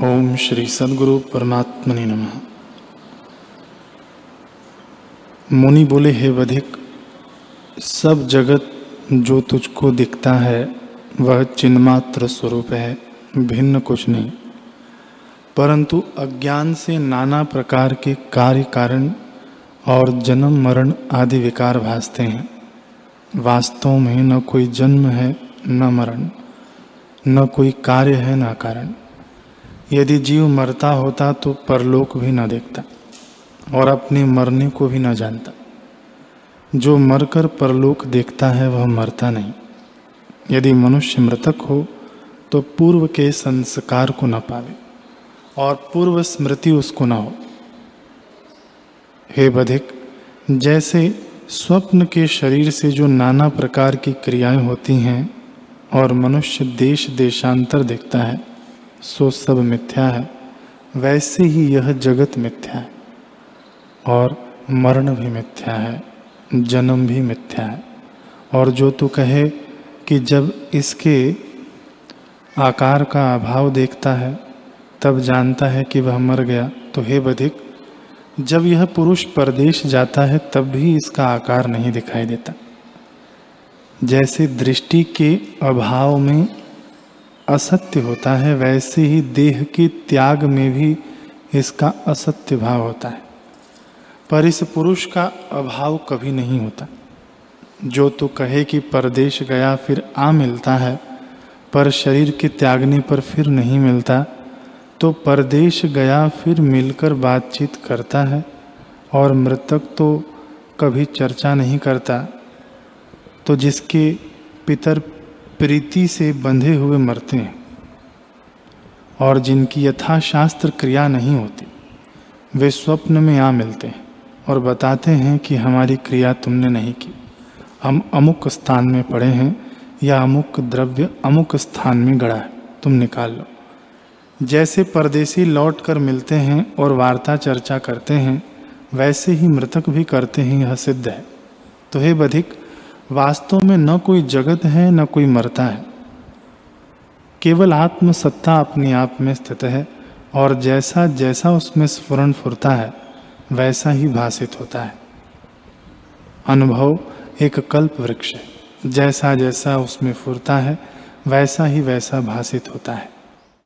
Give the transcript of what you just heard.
ओम श्री सदगुरु परमात्मने नमः। मुनि बोले, हे वधिक, सब जगत जो तुझको दिखता है, वह चिन्मात्र स्वरूप है, भिन्न कुछ नहीं। परंतु अज्ञान से नाना प्रकार के कार्य कारण और जन्म, मरण आदि विकार भासते हैं। वास्तव में न कोई जन्म है, न मरण, न कोई कार्य है, न कारण। यदि जीव मरता होता तो परलोक भी न देखता और अपने मरने को भी न जानता। जो मरकर परलोक देखता है, वह मरता नहीं। यदि मनुष्य मृतक हो तो पूर्व के संस्कार को न पावे और पूर्व स्मृति उसको न हो। हे बधिक, जैसे स्वप्न के शरीर से जो नाना प्रकार की क्रियाएँ होती हैं और मनुष्य देश देशांतर देखता है सो सब मिथ्या है, वैसे ही यह जगत मिथ्या है। और मरण भी मिथ्या है, जन्म भी मिथ्या है। और जो तू कहे कि जब इसके आकार का अभाव देखता है, तब जानता है कि वह मर गया। तो हे बधिक, जब यह पुरुष परदेश जाता है, तब भी इसका आकार नहीं दिखाई देता। जैसे दृष्टि के अभाव में असत्य होता है, वैसे ही देह के त्याग में भी इसका असत्य भाव होता है। पर इस पुरुष का अभाव कभी नहीं होता। जो तो कहे कि परदेश गया फिर आ मिलता है, पर शरीर के त्यागने पर फिर नहीं मिलता तो परदेश गया फिर मिलकर बातचीत करता है, और मृतक तो कभी चर्चा नहीं करता। तो जिसके पितर प्रीति से बंधे हुए मरते हैं और जिनकी यथाशास्त्र क्रिया नहीं होती, वे स्वप्न में आ मिलते हैं और बताते हैं कि हमारी क्रिया तुमने नहीं की। हम अमुक स्थान में पड़े हैं या अमुक द्रव्य अमुक स्थान में गड़ा है, तुम निकाल लो। जैसे परदेसी लौट कर मिलते हैं और वार्ता चर्चा करते हैं, वैसे ही मृतक भी करते हैं यह सिद्ध है। तो हे बधिक वास्तव में न कोई जगत है, न कोई मरता है। केवल आत्म सत्ता अपने आप में स्थित है और जैसा जैसा उसमें स्फुरन फुरता है, वैसा ही भाषित होता है। अनुभव एक कल्प वृक्ष है। जैसा जैसा उसमें फुरता है, वैसा ही वैसा भाषित होता है।